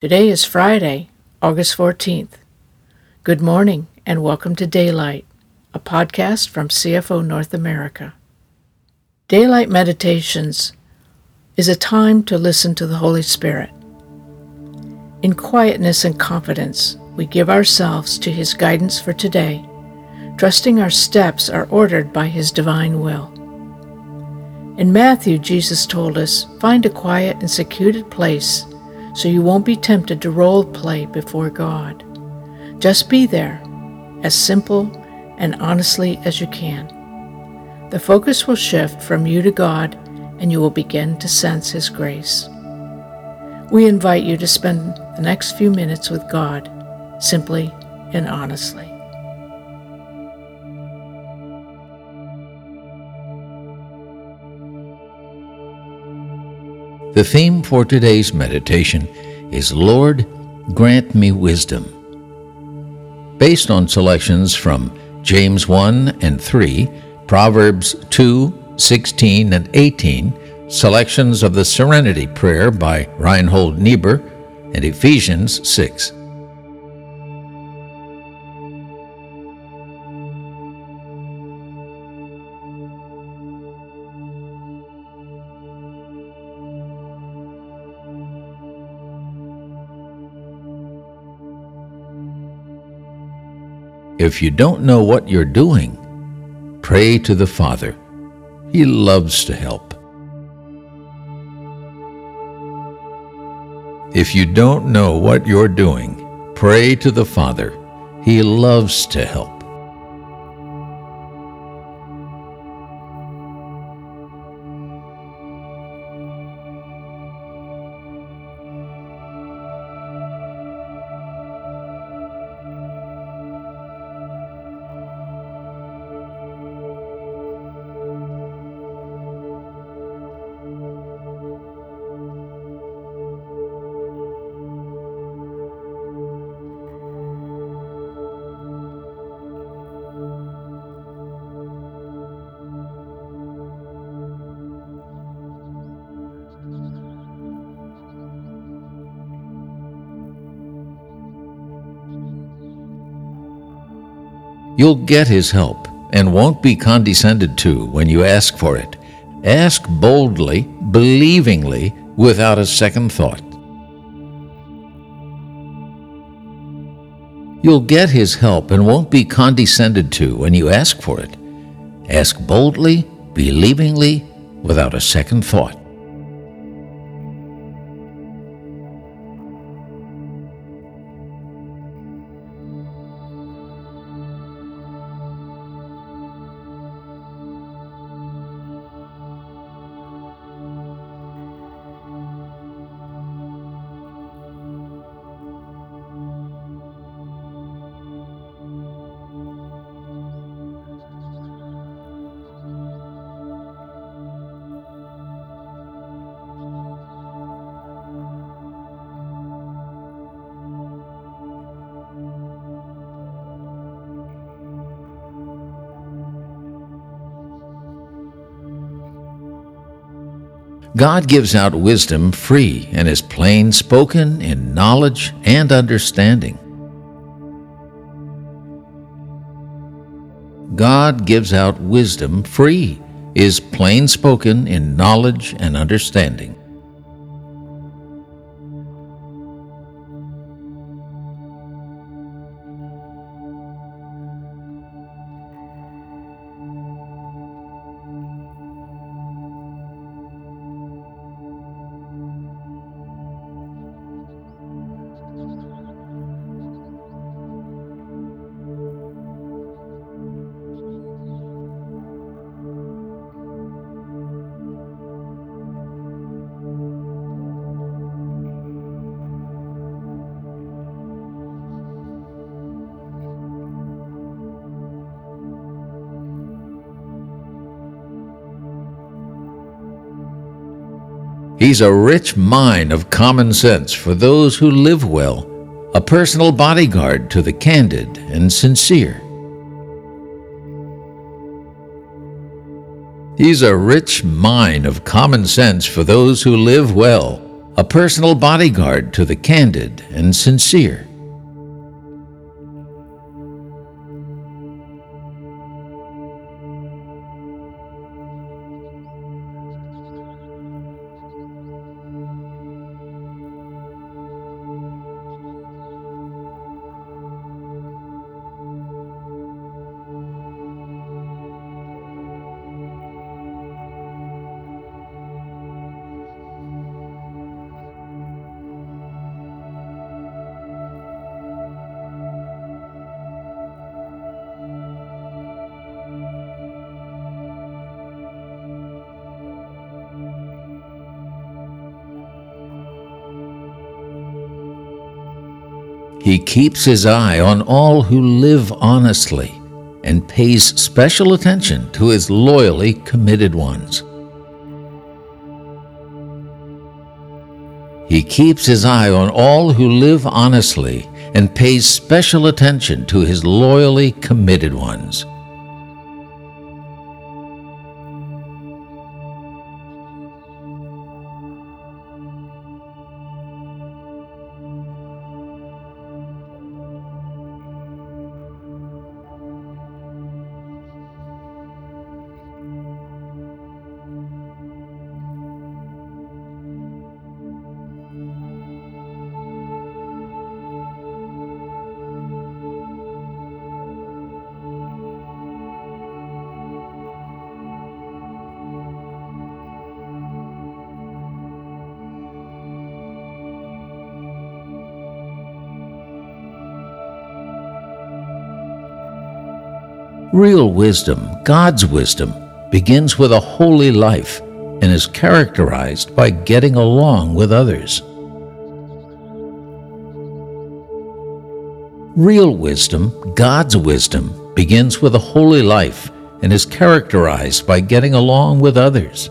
Today is Friday, August 14th. Good morning and welcome to Daylight, a podcast from CFO North America. Daylight Meditations is a time to listen to the Holy Spirit. In quietness and confidence, we give ourselves to His guidance for today, trusting our steps are ordered by His divine will. In Matthew, Jesus told us, Find a quiet and secluded place so you won't be tempted to role play before God. Just be there, as simple and honestly as you can. The focus will shift from you to God, and you will begin to sense His grace. We invite you to spend the next few minutes with God, simply and honestly. The theme for today's meditation is Lord, Grant Me Wisdom. Based on selections from James 1 and 3, Proverbs 2, 16, and 18, selections of the Serenity Prayer by Reinhold Niebuhr, and Ephesians 6. If you don't know what you're doing, pray to the Father. He loves to help. If you don't know what you're doing, pray to the Father. He loves to help. You'll get his help and won't be condescended to when you ask for it. Ask boldly, believingly, without a second thought. You'll get his help and won't be condescended to when you ask for it. Ask boldly, believingly, without a second thought. God gives out wisdom free and is plain spoken in knowledge and understanding. God gives out wisdom free, is plain spoken in knowledge and understanding. He's a rich mine of common sense for those who live well, a personal bodyguard to the candid and sincere. He's a rich mine of common sense for those who live well, a personal bodyguard to the candid and sincere. He keeps his eye on all who live honestly and pays special attention to his loyally committed ones. He keeps his eye on all who live honestly and pays special attention to his loyally committed ones. Real wisdom, God's wisdom, begins with a holy life and is characterized by getting along with others. Real wisdom, God's wisdom, begins with a holy life and is characterized by getting along with others.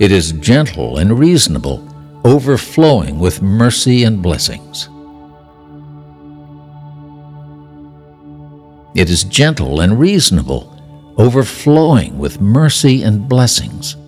It is gentle and reasonable, overflowing with mercy and blessings. It is gentle and reasonable, overflowing with mercy and blessings.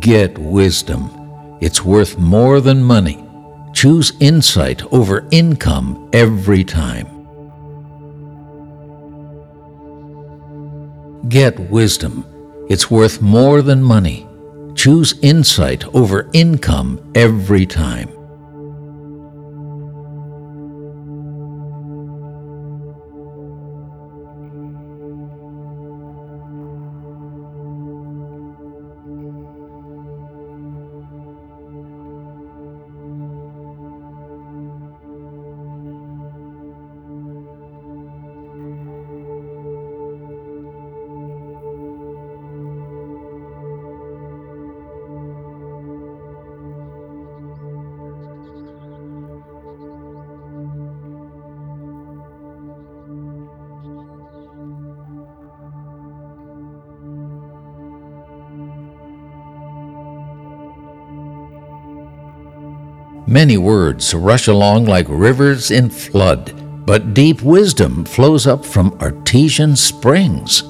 Get wisdom. It's worth more than money. Choose insight over income every time. Get wisdom. It's worth more than money. Choose insight over income every time. Many words rush along like rivers in flood, but deep wisdom flows up from artesian springs.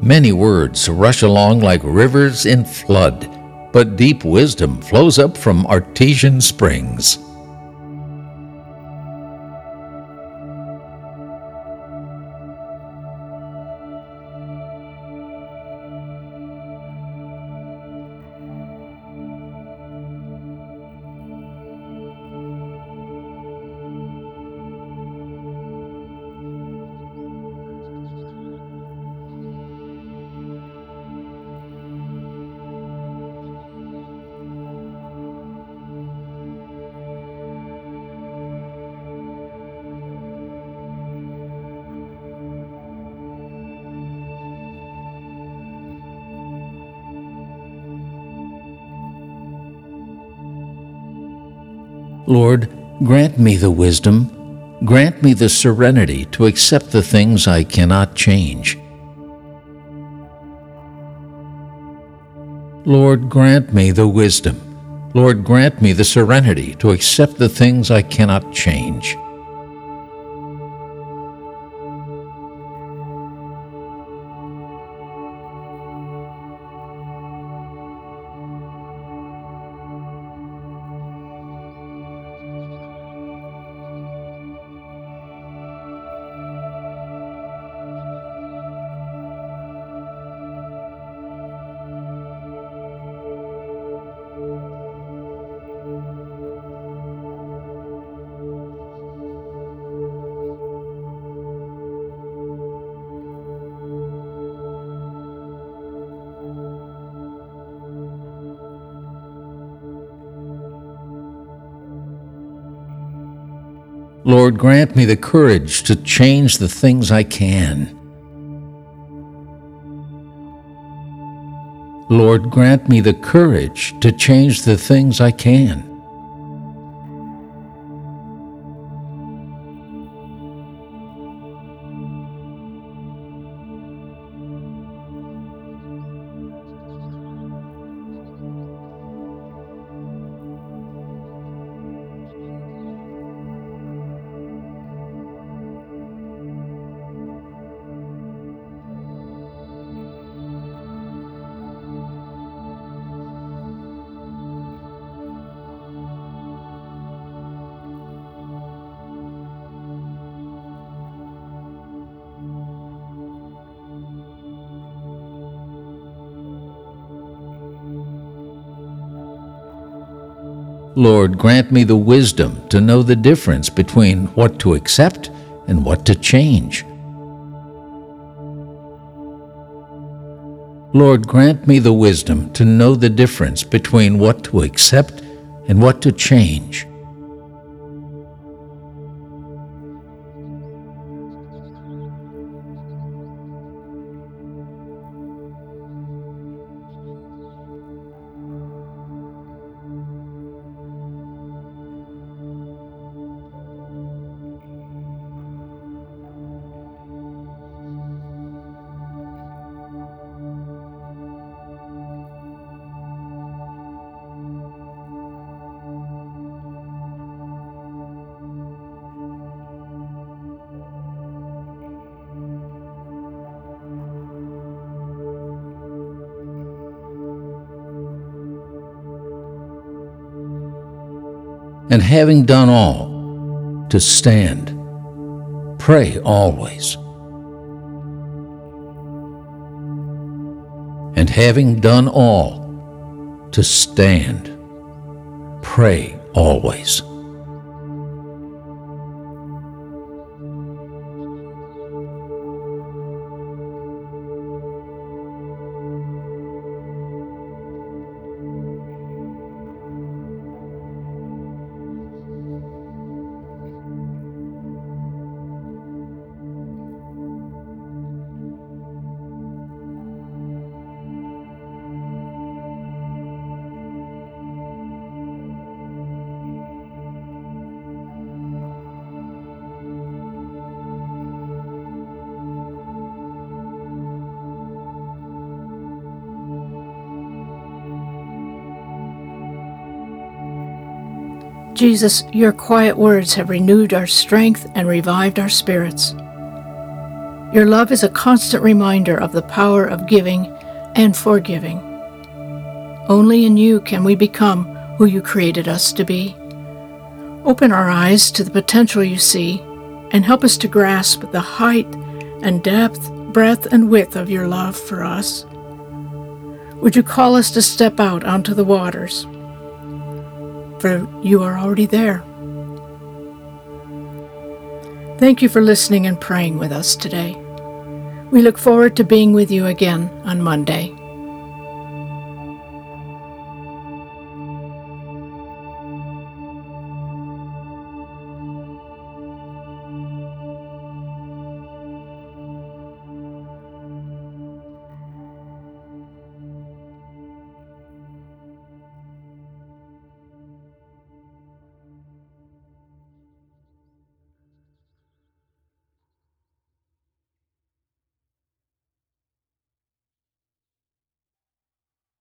Many words rush along like rivers in flood, but deep wisdom flows up from artesian springs. Lord, grant me the wisdom, grant me the serenity to accept the things I cannot change. Lord, grant me the wisdom. Lord, grant me the serenity to accept the things I cannot change. Lord, grant me the courage to change the things I can. Lord, grant me the courage to change the things I can. Lord, grant me the wisdom to know the difference between what to accept and what to change. Lord, grant me the wisdom to know the difference between what to accept and what to change. And having done all, to stand. Pray always. And having done all, to stand. Pray always. Jesus, your quiet words have renewed our strength and revived our spirits. Your love is a constant reminder of the power of giving and forgiving. Only in you can we become who you created us to be. Open our eyes to the potential you see and help us to grasp the height and depth, breadth, and width of your love for us. Would you call us to step out onto the waters? You are already there. Thank you for listening and praying with us today. We look forward to being with you again on Monday.